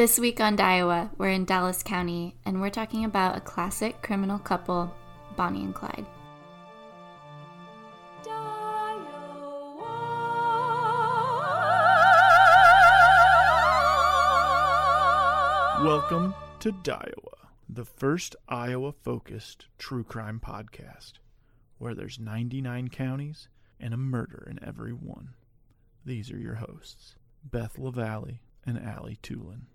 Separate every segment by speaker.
Speaker 1: This week on DIEOWA, we're in Dallas County and we're talking about a classic criminal couple, Bonnie and Clyde.
Speaker 2: Welcome to DIEOWA, the first Iowa focused true crime podcast, where there's 99 counties and a murder in every one. These are your hosts, Beth LaValle and Allie Tulin.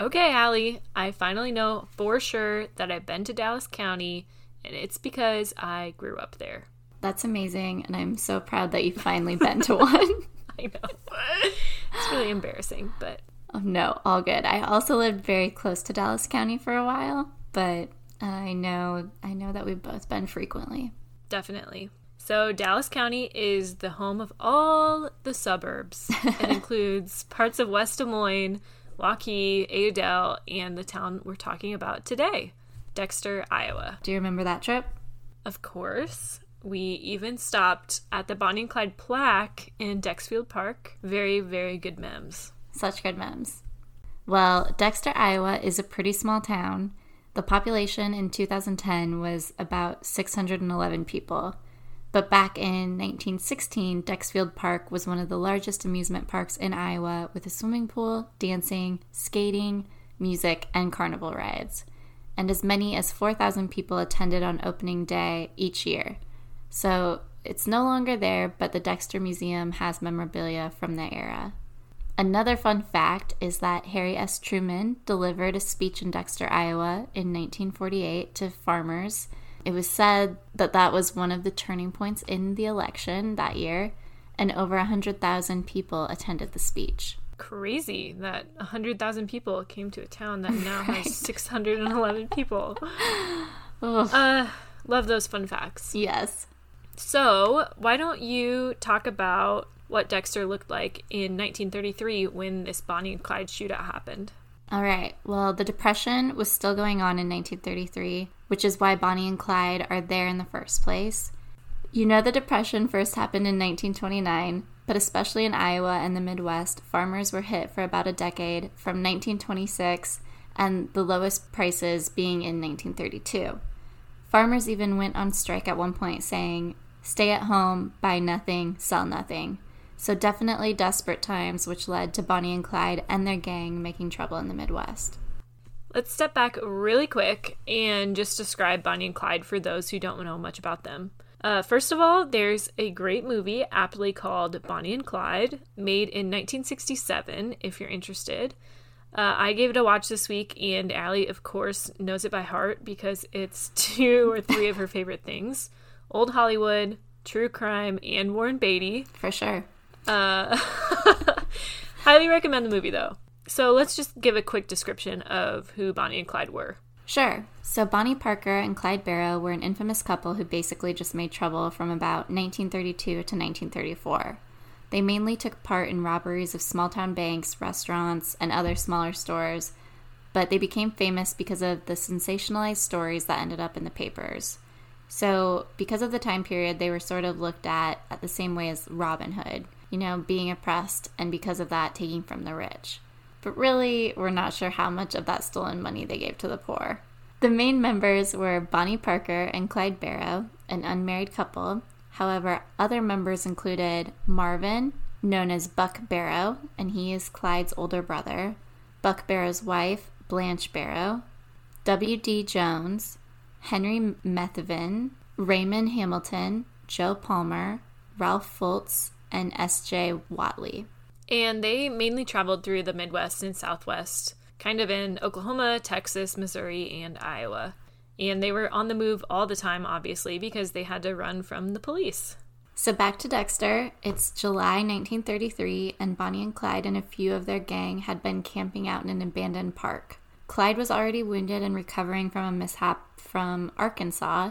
Speaker 3: Okay, Allie, I finally know for sure that I've been to Dallas County, and it's because I grew up there.
Speaker 1: That's amazing, and I'm so proud that you've finally been to one.
Speaker 3: I know. it's really embarrassing, but
Speaker 1: Oh, no, all good. I also lived very close to Dallas County for a while, but I know I know that we've both been frequently.
Speaker 3: definitely. So, Dallas County is the home of all the suburbs. it includes parts of West Des Moines, Waukee, Adel, and the town we're talking about today, Dexter, Iowa.
Speaker 1: Do you remember that trip?
Speaker 3: Of course. We even stopped at the Bonnie and Clyde plaque in Dexfield Park. Very, very good memes.
Speaker 1: Such good memes. Well, Dexter, Iowa is a pretty small town. The population in 2010 was about 611 people. But back in 1916, Dexfield Park was one of the largest amusement parks in Iowa with a swimming pool, dancing, skating, music, and carnival rides. And as many as 4,000 people attended on opening day each year. So it's no longer there, but the Dexter Museum has memorabilia from the era. Another fun fact is that Harry S. Truman delivered a speech in Dexter, Iowa in 1948 to farmers. It was said that that was one of the turning points in the election that year, and over 100,000 people attended the speech.
Speaker 3: Crazy that 100,000 people came to a town that now has 611 people. Uh, love those fun facts.
Speaker 1: Yes.
Speaker 3: So, why don't you talk about what Dexter looked like in 1933 when this Bonnie and Clyde shootout happened?
Speaker 1: All right. Well, the Depression was still going on in 1933, which is why Bonnie and Clyde are there in the first place. You know, the Depression first happened in 1929, but especially in Iowa and the Midwest, farmers were hit for about a decade from 1926 and the lowest prices being in 1932. Farmers even went on strike at one point saying, stay at home, buy nothing, sell nothing. So, definitely desperate times, which led to Bonnie and Clyde and their gang making trouble in the Midwest.
Speaker 3: Let's step back really quick and just describe Bonnie and Clyde for those who don't know much about them. Uh, first of all, there's a great movie aptly called Bonnie and Clyde, made in 1967, if you're interested. Uh, I gave it a watch this week, and Allie, of course, knows it by heart because it's two or three of her favorite things Old Hollywood, True Crime, and Warren Beatty.
Speaker 1: For sure.
Speaker 3: Uh, highly recommend the movie, though. So let's just give a quick description of who Bonnie and Clyde were.
Speaker 1: Sure. So, Bonnie Parker and Clyde Barrow were an infamous couple who basically just made trouble from about 1932 to 1934. They mainly took part in robberies of small town banks, restaurants, and other smaller stores, but they became famous because of the sensationalized stories that ended up in the papers. So, because of the time period, they were sort of looked at at the same way as Robin Hood, you know, being oppressed and because of that, taking from the rich. But really, we're not sure how much of that stolen money they gave to the poor. The main members were Bonnie Parker and Clyde Barrow, an unmarried couple. However, other members included Marvin, known as Buck Barrow, and he is Clyde's older brother, Buck Barrow's wife, Blanche Barrow, W.D. Jones, Henry Methvin, Raymond Hamilton, Joe Palmer, Ralph Fultz, and S.J. Watley.
Speaker 3: And they mainly traveled through the Midwest and Southwest, kind of in Oklahoma, Texas, Missouri, and Iowa. And they were on the move all the time, obviously, because they had to run from the police.
Speaker 1: So back to Dexter. It's July 1933, and Bonnie and Clyde and a few of their gang had been camping out in an abandoned park. Clyde was already wounded and recovering from a mishap from Arkansas.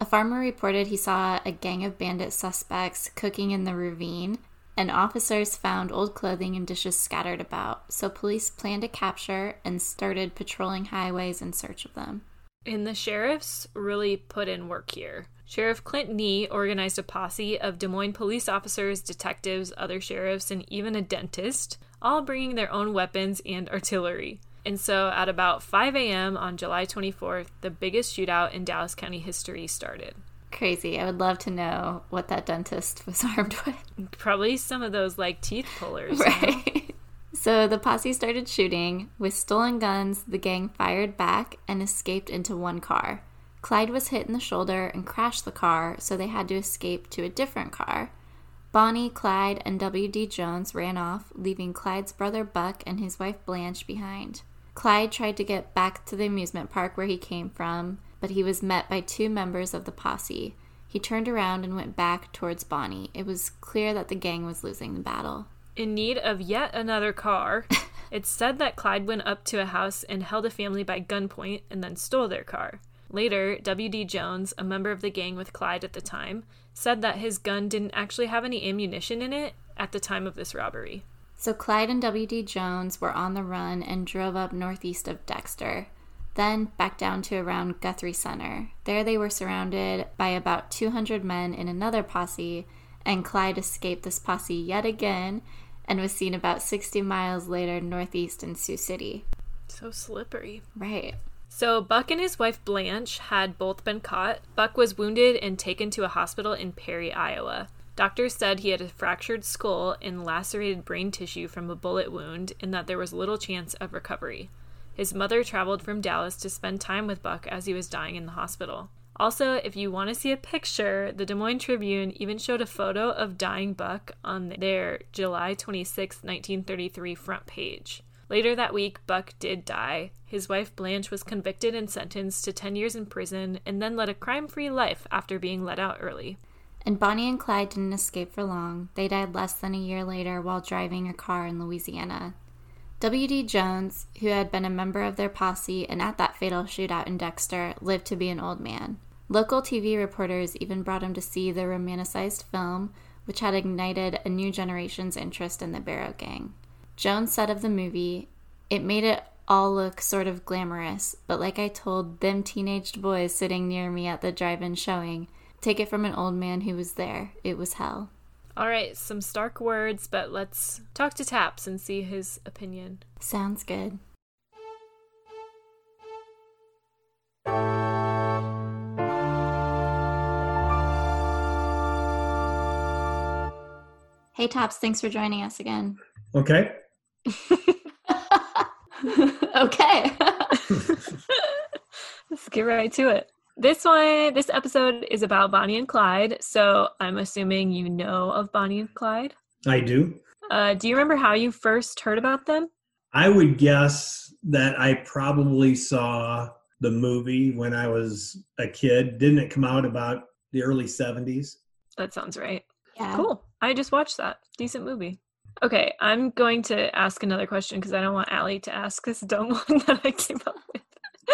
Speaker 1: A farmer reported he saw a gang of bandit suspects cooking in the ravine, and officers found old clothing and dishes scattered about. So police planned a capture and started patrolling highways in search of them.
Speaker 3: And the sheriffs really put in work here. Sheriff Clint Knee organized a posse of Des Moines police officers, detectives, other sheriffs, and even a dentist, all bringing their own weapons and artillery. And so at about 5 a.m. on July 24th, the biggest shootout in Dallas County history started.
Speaker 1: Crazy. I would love to know what that dentist was armed with.
Speaker 3: Probably some of those like teeth pullers.
Speaker 1: Right. You know? so the posse started shooting. With stolen guns, the gang fired back and escaped into one car. Clyde was hit in the shoulder and crashed the car, so they had to escape to a different car. Bonnie, Clyde, and W.D. Jones ran off, leaving Clyde's brother Buck and his wife Blanche behind. Clyde tried to get back to the amusement park where he came from, but he was met by two members of the posse. He turned around and went back towards Bonnie. It was clear that the gang was losing the battle.
Speaker 3: In need of yet another car, it's said that Clyde went up to a house and held a family by gunpoint and then stole their car. Later, W.D. Jones, a member of the gang with Clyde at the time, said that his gun didn't actually have any ammunition in it at the time of this robbery.
Speaker 1: So Clyde and W.D. Jones were on the run and drove up northeast of Dexter then back down to around Guthrie Center. There they were surrounded by about 200 men in another posse, and Clyde escaped this posse yet again and was seen about 60 miles later northeast in Sioux City.
Speaker 3: So slippery.
Speaker 1: Right.
Speaker 3: So Buck and his wife Blanche had both been caught. Buck was wounded and taken to a hospital in Perry, Iowa. Doctors said he had a fractured skull and lacerated brain tissue from a bullet wound, and that there was little chance of recovery. His mother traveled from Dallas to spend time with Buck as he was dying in the hospital. Also, if you want to see a picture, the Des Moines Tribune even showed a photo of dying Buck on their July 26, 1933 front page. Later that week, Buck did die. His wife Blanche was convicted and sentenced to 10 years in prison and then led a crime free life after being let out early.
Speaker 1: And Bonnie and Clyde didn't escape for long. They died less than a year later while driving a car in Louisiana. W.D. Jones, who had been a member of their posse and at that fatal shootout in Dexter, lived to be an old man. Local TV reporters even brought him to see the romanticized film, which had ignited a new generation's interest in the Barrow Gang. Jones said of the movie, It made it all look sort of glamorous, but like I told them teenaged boys sitting near me at the drive in showing, take it from an old man who was there, it was hell.
Speaker 3: All right, some stark words, but let's talk to Taps and see his opinion.
Speaker 1: Sounds good. Hey, Taps, thanks for joining us again.
Speaker 4: Okay.
Speaker 1: okay.
Speaker 3: Let's get right to it. This one, this episode is about Bonnie and Clyde. So I'm assuming you know of Bonnie and Clyde.
Speaker 4: I do.
Speaker 3: Uh, do you remember how you first heard about them?
Speaker 4: I would guess that I probably saw the movie when I was a kid. Didn't it come out about the early 70s?
Speaker 3: That sounds right.
Speaker 1: Yeah.
Speaker 3: Cool. I just watched that. Decent movie. Okay, I'm going to ask another question because I don't want Allie to ask this dumb one that I came up with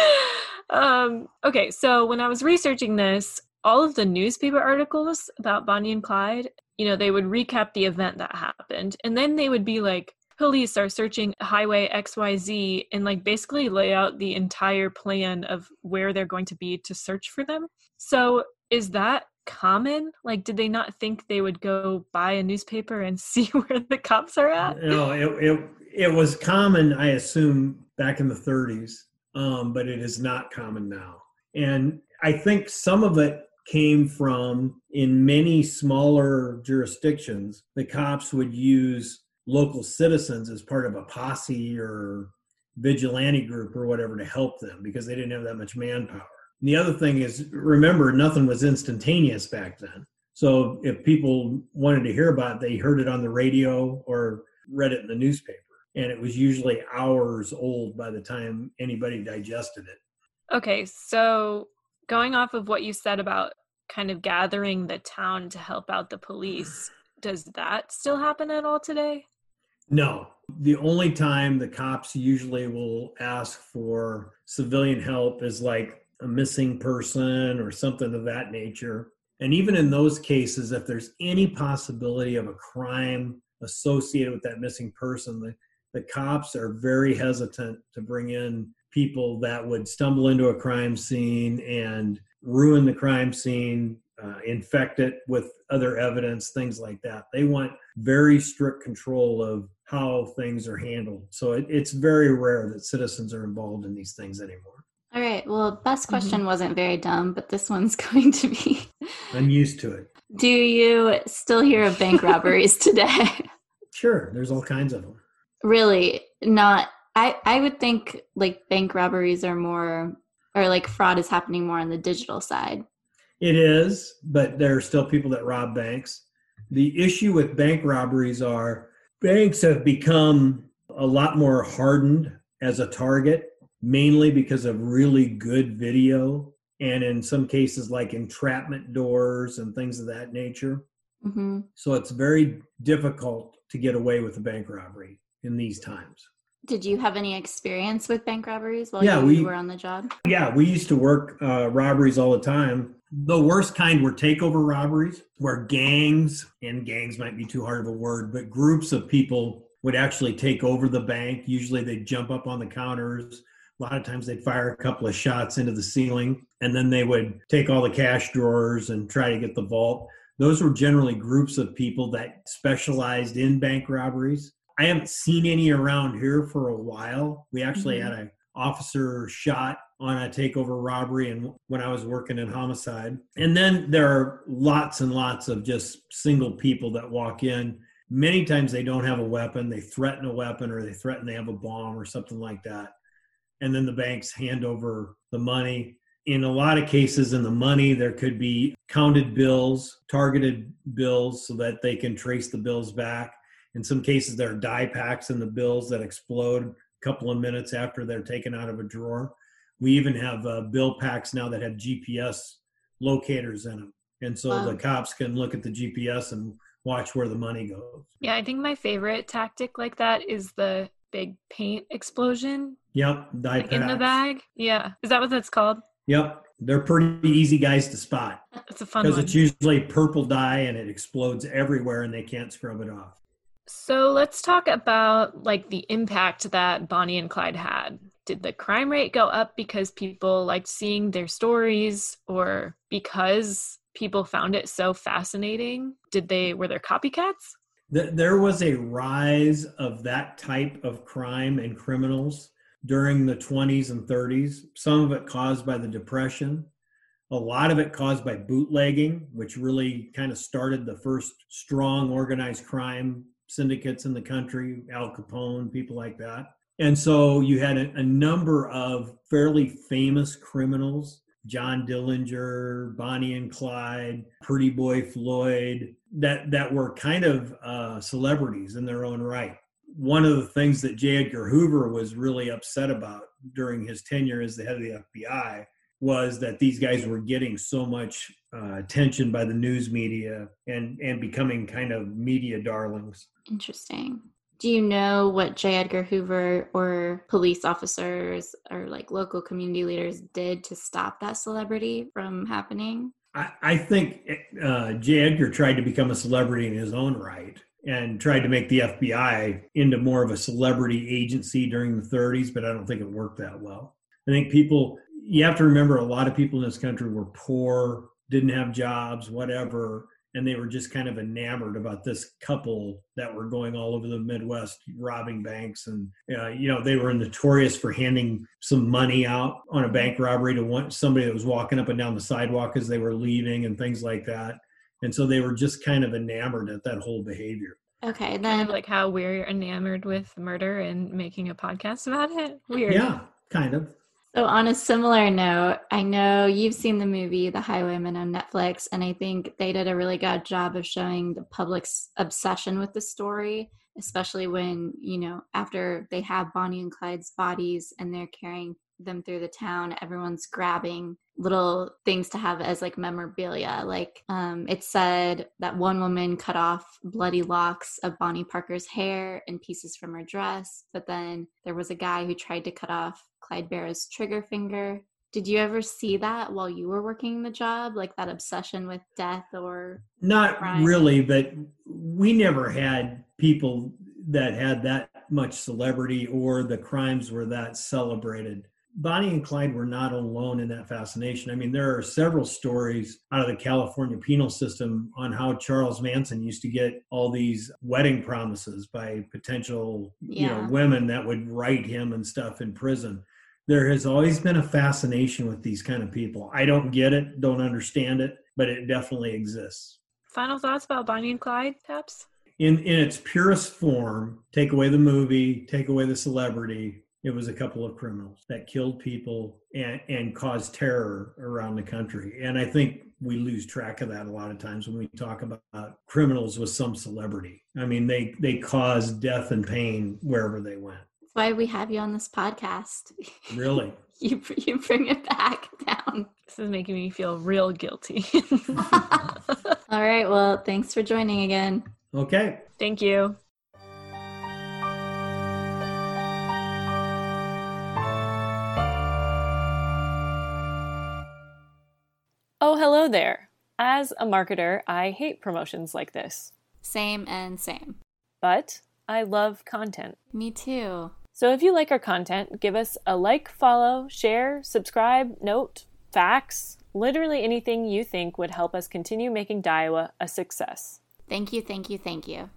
Speaker 3: um, okay, so when I was researching this, all of the newspaper articles about Bonnie and Clyde, you know, they would recap the event that happened, and then they would be like, police are searching highway XYZ and like basically lay out the entire plan of where they're going to be to search for them. So, is that common? Like, did they not think they would go buy a newspaper and see where the cops are at?
Speaker 4: No, it, it, it was common, I assume, back in the 30s um, but it is not common now. And I think some of it came from in many smaller jurisdictions, the cops would use local citizens as part of a posse or vigilante group or whatever to help them because they didn't have that much manpower. And the other thing is, remember, nothing was instantaneous back then. So if people wanted to hear about it, they heard it on the radio or read it in the newspaper and it was usually hours old by the time anybody digested it.
Speaker 3: Okay, so going off of what you said about kind of gathering the town to help out the police, does that still happen at all today?
Speaker 4: No. The only time the cops usually will ask for civilian help is like a missing person or something of that nature. And even in those cases, if there's any possibility of a crime associated with that missing person, the the cops are very hesitant to bring in people that would stumble into a crime scene and ruin the crime scene, uh, infect it with other evidence, things like that. They want very strict control of how things are handled. So it, it's very rare that citizens are involved in these things anymore.
Speaker 1: All right. Well, best question mm-hmm. wasn't very dumb, but this one's going to be.
Speaker 4: I'm used to it.
Speaker 1: Do you still hear of bank robberies today?
Speaker 4: Sure. There's all kinds of them.
Speaker 1: Really? Not. I I would think like bank robberies are more, or like fraud is happening more on the digital side.
Speaker 4: It is, but there are still people that rob banks. The issue with bank robberies are banks have become a lot more hardened as a target mainly because of really good video and in some cases like entrapment doors and things of that nature. Mm-hmm. So it's very difficult to get away with a bank robbery in these times.
Speaker 1: Did you have any experience with bank robberies while yeah, you we, were on the job?
Speaker 4: Yeah, we used to work uh, robberies all the time. The worst kind were takeover robberies, where gangs, and gangs might be too hard of a word, but groups of people would actually take over the bank. Usually they'd jump up on the counters, a lot of times they'd fire a couple of shots into the ceiling and then they would take all the cash drawers and try to get the vault. Those were generally groups of people that specialized in bank robberies. I haven't seen any around here for a while. We actually mm-hmm. had an officer shot on a takeover robbery and when I was working in homicide. And then there are lots and lots of just single people that walk in. Many times they don't have a weapon, they threaten a weapon or they threaten they have a bomb or something like that and then the banks hand over the money. In a lot of cases, in the money, there could be counted bills, targeted bills, so that they can trace the bills back. In some cases, there are dye packs in the bills that explode a couple of minutes after they're taken out of a drawer. We even have uh, bill packs now that have GPS locators in them. And so wow. the cops can look at the GPS and watch where the money goes.
Speaker 3: Yeah, I think my favorite tactic like that is the big paint explosion.
Speaker 4: Yep,
Speaker 3: like in the bag. Yeah, is that what that's called?
Speaker 4: Yep, they're pretty easy guys to spot.
Speaker 3: It's a fun
Speaker 4: because it's usually purple dye and it explodes everywhere and they can't scrub it off.
Speaker 3: So let's talk about like the impact that Bonnie and Clyde had. Did the crime rate go up because people liked seeing their stories or because people found it so fascinating? Did they were there copycats?
Speaker 4: there was a rise of that type of crime and criminals during the 20s and 30s, some of it caused by the Depression, a lot of it caused by bootlegging, which really kind of started the first strong organized crime syndicates in the country, Al Capone, people like that. And so you had a, a number of fairly famous criminals John Dillinger, Bonnie and Clyde, Pretty Boy Floyd, that that were kind of uh, celebrities in their own right. One of the things that J. Edgar Hoover was really upset about during his tenure as the head of the FBI was that these guys were getting so much uh, attention by the news media and and becoming kind of media darlings.
Speaker 1: Interesting. Do you know what J. Edgar Hoover or police officers or like local community leaders did to stop that celebrity from happening?
Speaker 4: I, I think uh, J. Edgar tried to become a celebrity in his own right and tried to make the FBI into more of a celebrity agency during the 30s, but I don't think it worked that well. I think people, you have to remember a lot of people in this country were poor, didn't have jobs, whatever, and they were just kind of enamored about this couple that were going all over the Midwest robbing banks, and uh, you know they were notorious for handing some money out on a bank robbery to one somebody that was walking up and down the sidewalk as they were leaving, and things like that. And so they were just kind of enamored at that whole behavior.
Speaker 1: Okay, then
Speaker 3: kind of like how we're enamored with murder and making a podcast about it. Weird.
Speaker 4: Yeah, kind of.
Speaker 1: So, on a similar note, I know you've seen the movie The Highwaymen on Netflix, and I think they did a really good job of showing the public's obsession with the story, especially when, you know, after they have Bonnie and Clyde's bodies and they're carrying them through the town, everyone's grabbing little things to have as like memorabilia. Like um, it said that one woman cut off bloody locks of Bonnie Parker's hair and pieces from her dress, but then there was a guy who tried to cut off Clyde Barrow's trigger finger. Did you ever see that while you were working the job, like that obsession with death or?
Speaker 4: Not crime? really, but we never had people that had that much celebrity or the crimes were that celebrated Bonnie and Clyde were not alone in that fascination. I mean, there are several stories out of the California penal system on how Charles Manson used to get all these wedding promises by potential, you know, women that would write him and stuff in prison. There has always been a fascination with these kind of people. I don't get it, don't understand it, but it definitely exists.
Speaker 3: Final thoughts about Bonnie and Clyde, Taps?
Speaker 4: in in its purest form take away the movie take away the celebrity it was a couple of criminals that killed people and and caused terror around the country and i think we lose track of that a lot of times when we talk about criminals with some celebrity i mean they they caused death and pain wherever they went
Speaker 1: That's why we have you on this podcast.
Speaker 4: really
Speaker 1: you you bring it back down.
Speaker 3: This is making me feel real guilty.
Speaker 1: All right. Well, thanks for joining again.
Speaker 4: okay
Speaker 3: Thank you. There. As a marketer, I hate promotions like this,
Speaker 1: Same and same.
Speaker 3: but I love content.
Speaker 1: Me too.
Speaker 3: So if you like our content, give us a like, follow, share, subscribe, note, fax, literally anything you think would help us continue making DIEOWA a success.
Speaker 1: Thank you. Thank you. Thank you.